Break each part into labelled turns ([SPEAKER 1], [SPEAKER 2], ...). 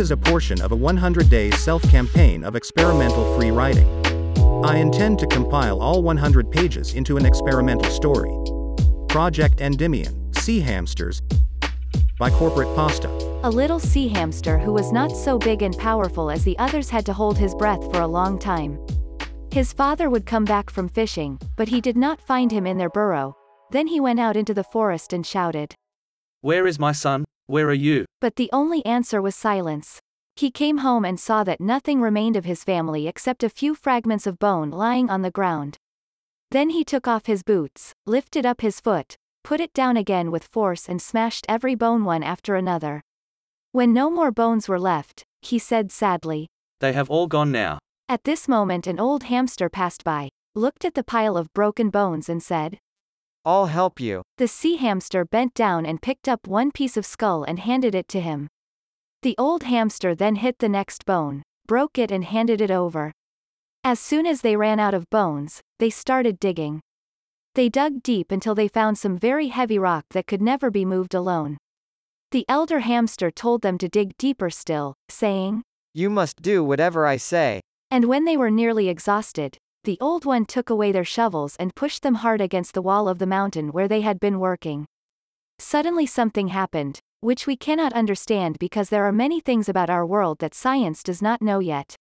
[SPEAKER 1] This is a portion of a 100 days self-campaign of experimental free writing. I intend to compile all 100 pages into an experimental story. Project Endymion, Sea Hamsters, by Corporate Pasta.
[SPEAKER 2] A little sea hamster who was not so big and powerful as the others had to hold his breath for a long time. His father would come back from fishing, but he did not find him in their burrow. Then he went out into the forest and shouted.
[SPEAKER 3] Where is my son? Where are you?
[SPEAKER 2] But the only answer was silence. He came home and saw that nothing remained of his family except a few fragments of bone lying on the ground. Then he took off his boots, lifted up his foot, put it down again with force and smashed every bone one after another. When no more bones were left, he said sadly.
[SPEAKER 3] They have all gone now.
[SPEAKER 2] At this moment an old hamster passed by, looked at the pile of broken bones and said,
[SPEAKER 4] I'll help you.
[SPEAKER 2] The sea hamster bent down and picked up one piece of skull and handed it to him. The old hamster then hit the next bone, broke it and handed it over. As soon as they ran out of bones, they started digging. They dug deep until they found some very heavy rock that could never be moved alone. The elder hamster told them to dig deeper still, saying,
[SPEAKER 4] You must do whatever I say.
[SPEAKER 2] And when they were nearly exhausted, the old one took away their shovels and pushed them hard against the wall of the mountain where they had been working. Suddenly something happened, which we cannot understand because there are many things about our world that science does not know yet.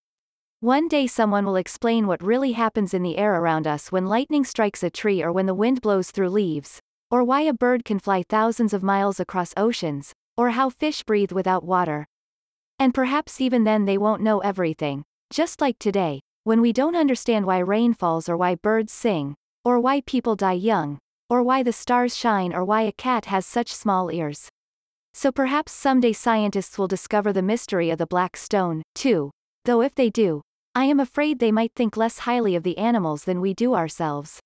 [SPEAKER 2] One day someone will explain what really happens in the air around us when lightning strikes a tree or when the wind blows through leaves, or why a bird can fly thousands of miles across oceans, or how fish breathe without water. And perhaps even then they won't know everything, just like today, when we don't understand why rain falls or why birds sing, or why people die young, or why the stars shine or why a cat has such small ears. So perhaps someday scientists will discover the mystery of the black stone, too, though if they do, I am afraid they might think less highly of the animals than we do ourselves.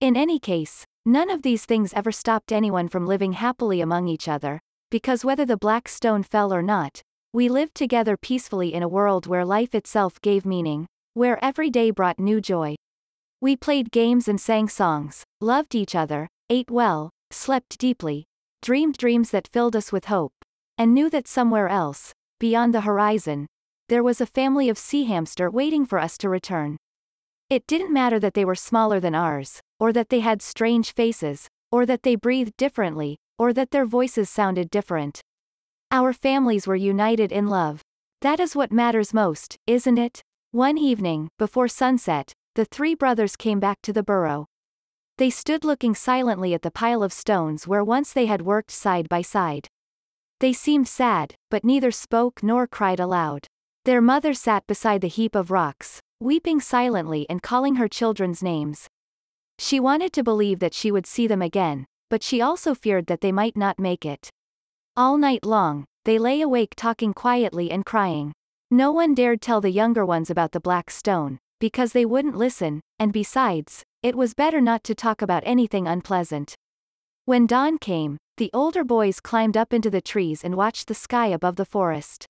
[SPEAKER 2] In any case, none of these things ever stopped anyone from living happily among each other, because whether the black stone fell or not, we lived together peacefully in a world where life itself gave meaning, where every day brought new joy. We played games and sang songs, loved each other, ate well, slept deeply, dreamed dreams that filled us with hope, and knew that somewhere else, beyond the horizon, there was a family of sea hamster waiting for us to return. It didn't matter that they were smaller than ours, or that they had strange faces, or that they breathed differently, or that their voices sounded different. Our families were united in love. That is what matters most, isn't it? One evening, before sunset, the three brothers came back to the burrow. They stood looking silently at the pile of stones where once they had worked side by side. They seemed sad, but neither spoke nor cried aloud. Their mother sat beside the heap of rocks, weeping silently and calling her children's names. She wanted to believe that she would see them again, but she also feared that they might not make it. All night long, they lay awake talking quietly and crying. No one dared tell the younger ones about the black stone, because they wouldn't listen, and besides, it was better not to talk about anything unpleasant. When dawn came, the older boys climbed up into the trees and watched the sky above the forest.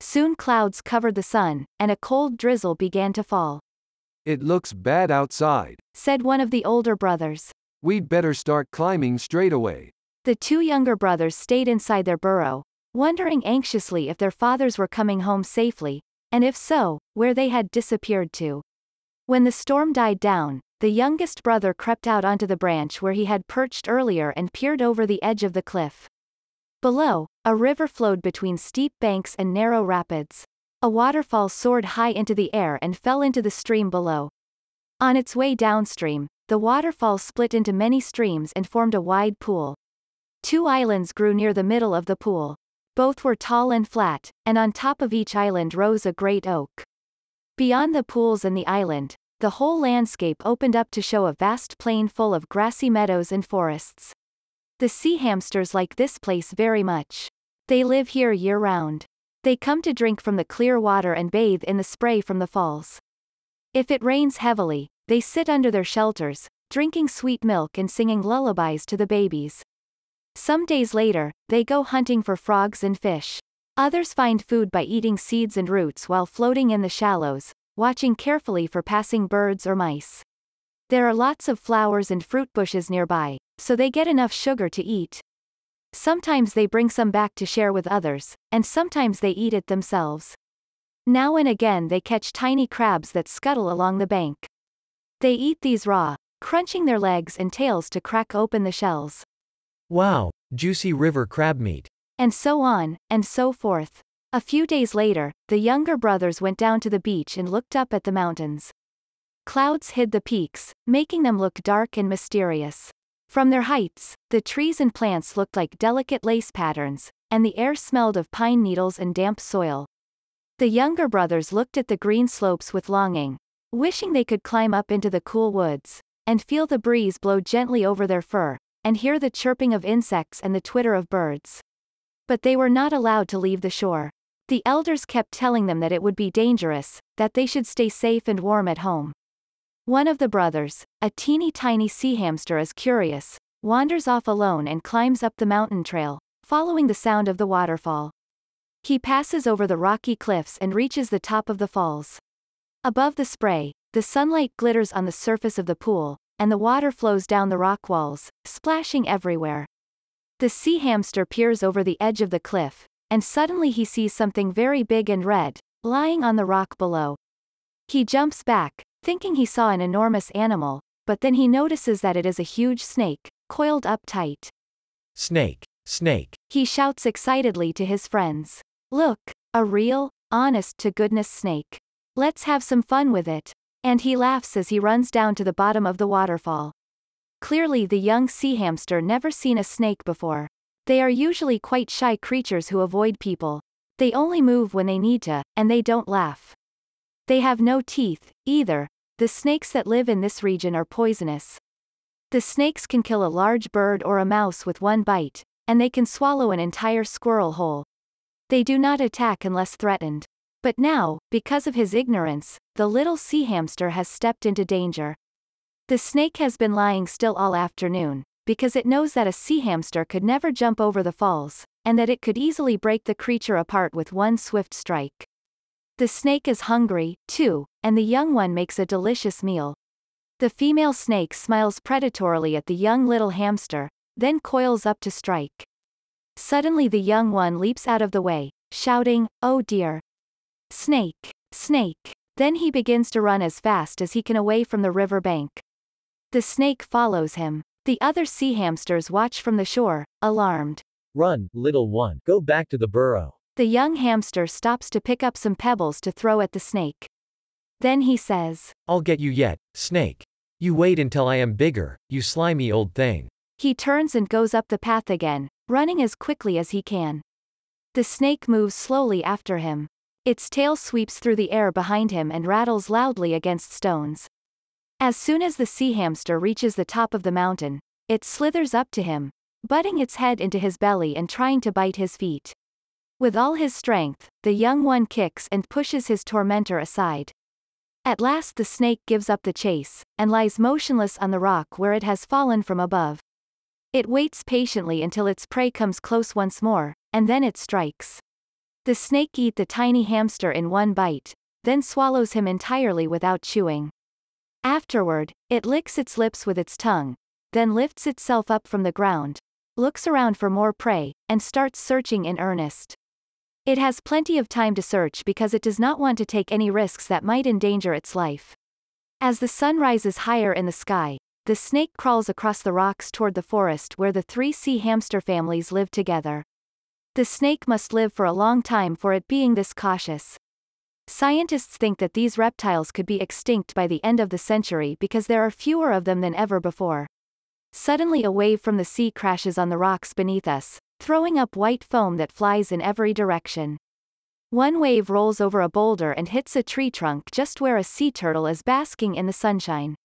[SPEAKER 2] Soon clouds covered the sun, and a cold drizzle began to fall.
[SPEAKER 5] It looks bad outside.
[SPEAKER 2] Said one of the older brothers.
[SPEAKER 5] We'd better start climbing straight away.
[SPEAKER 2] The two younger brothers stayed inside their burrow, wondering anxiously if their fathers were coming home safely, and if so, where they had disappeared to. When the storm died down, the youngest brother crept out onto the branch where he had perched earlier and peered over the edge of the cliff. Below, a river flowed between steep banks and narrow rapids. A waterfall soared high into the air and fell into the stream below. On its way downstream, the waterfall split into many streams and formed a wide pool. Two islands grew near the middle of the pool. Both were tall and flat, and on top of each island rose a great oak. Beyond the pools and the island, the whole landscape opened up to show a vast plain full of grassy meadows and forests. The sea hamsters like this place very much. They live here year-round. They come to drink from the clear water and bathe in the spray from the falls. If it rains heavily, they sit under their shelters, drinking sweet milk and singing lullabies to the babies. Some days later, they go hunting for frogs and fish. Others find food by eating seeds and roots while floating in the shallows, watching carefully for passing birds or mice. There are lots of flowers and fruit bushes nearby, so they get enough sugar to eat. Sometimes they bring some back to share with others, and sometimes they eat it themselves. Now and again they catch tiny crabs that scuttle along the bank. They eat these raw, crunching their legs and tails to crack open the shells.
[SPEAKER 6] Wow, juicy river crab meat.
[SPEAKER 2] And so on, and so forth. A few days later, the younger brothers went down to the beach and looked up at the mountains. Clouds hid the peaks, making them look dark and mysterious. From their heights, the trees and plants looked like delicate lace patterns, and the air smelled of pine needles and damp soil. The younger brothers looked at the green slopes with longing, wishing they could climb up into the cool woods, and feel the breeze blow gently over their fur, and hear the chirping of insects and the twitter of birds. But they were not allowed to leave the shore. The elders kept telling them that it would be dangerous, that they should stay safe and warm at home. One of the brothers, a teeny tiny sea hamster is curious, wanders off alone and climbs up the mountain trail, following the sound of the waterfall. He passes over the rocky cliffs and reaches the top of the falls. Above the spray, the sunlight glitters on the surface of the pool, and the water flows down the rock walls, splashing everywhere. The sea hamster peers over the edge of the cliff, and suddenly he sees something very big and red, lying on the rock below. He jumps back, thinking he saw an enormous animal, but then he notices that it is a huge snake, coiled up tight.
[SPEAKER 6] Snake, snake.
[SPEAKER 2] He shouts excitedly to his friends. Look, a real, honest to goodness snake. Let's have some fun with it. And he laughs as he runs down to the bottom of the waterfall. Clearly the young sea hamster never seen a snake before. They are usually quite shy creatures who avoid people. They only move when they need to, and they don't laugh. They have no teeth, either. The snakes that live in this region are poisonous. The snakes can kill a large bird or a mouse with one bite, and they can swallow an entire squirrel whole. They do not attack unless threatened. But now, because of his ignorance, the little sea hamster has stepped into danger. The snake has been lying still all afternoon, because it knows that a sea hamster could never jump over the falls, and that it could easily break the creature apart with one swift strike. The snake is hungry, too, and the young one makes a delicious meal. The female snake smiles predatorily at the young little hamster, then coils up to strike. Suddenly the young one leaps out of the way, shouting, Oh dear! Snake! Snake! Then he begins to run as fast as he can away from the river bank. The snake follows him. The other sea hamsters watch from the shore, alarmed.
[SPEAKER 6] Run, little one. Go back to the burrow.
[SPEAKER 2] The young hamster stops to pick up some pebbles to throw at the snake. Then he says,
[SPEAKER 6] I'll get you yet, snake. You wait until I am bigger, you slimy old thing.
[SPEAKER 2] He turns and goes up the path again, running as quickly as he can. The snake moves slowly after him. Its tail sweeps through the air behind him and rattles loudly against stones. As soon as the sea hamster reaches the top of the mountain, it slithers up to him, butting its head into his belly and trying to bite his feet. With all his strength, the young one kicks and pushes his tormentor aside. At last the snake gives up the chase, and lies motionless on the rock where it has fallen from above. It waits patiently until its prey comes close once more, and then it strikes. The snake eat the tiny hamster in one bite, then swallows him entirely without chewing. Afterward, it licks its lips with its tongue, then lifts itself up from the ground, looks around for more prey, and starts searching in earnest. It has plenty of time to search because it does not want to take any risks that might endanger its life. As the sun rises higher in the sky, the snake crawls across the rocks toward the forest where the three sea hamster families live together. The snake must live for a long time for it being this cautious. Scientists think that these reptiles could be extinct by the end of the century because there are fewer of them than ever before. Suddenly a wave from the sea crashes on the rocks beneath us, throwing up white foam that flies in every direction. One wave rolls over a boulder and hits a tree trunk just where a sea turtle is basking in the sunshine.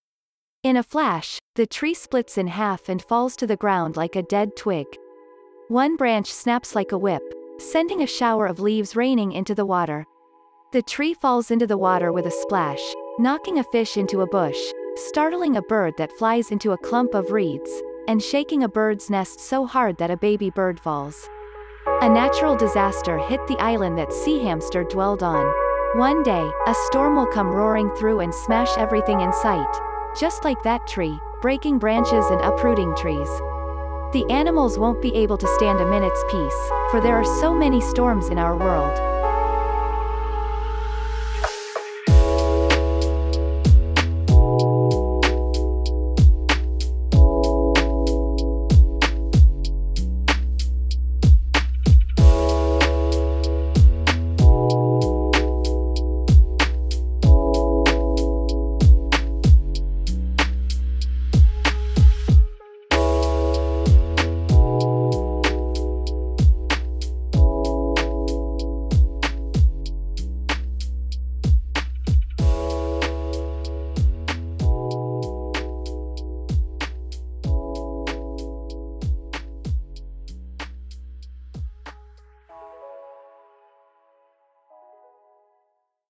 [SPEAKER 2] In a flash, the tree splits in half and falls to the ground like a dead twig. One branch snaps like a whip, sending a shower of leaves raining into the water. The tree falls into the water with a splash, knocking a fish into a bush, startling a bird that flies into a clump of reeds, and shaking a bird's nest so hard that a baby bird falls. A natural disaster hit the island that Sea Hamster dwelled on. One day, a storm will come roaring through and smash everything in sight, just like that tree, breaking branches and uprooting trees. The animals won't be able to stand a minute's peace, for there are so many storms in our world.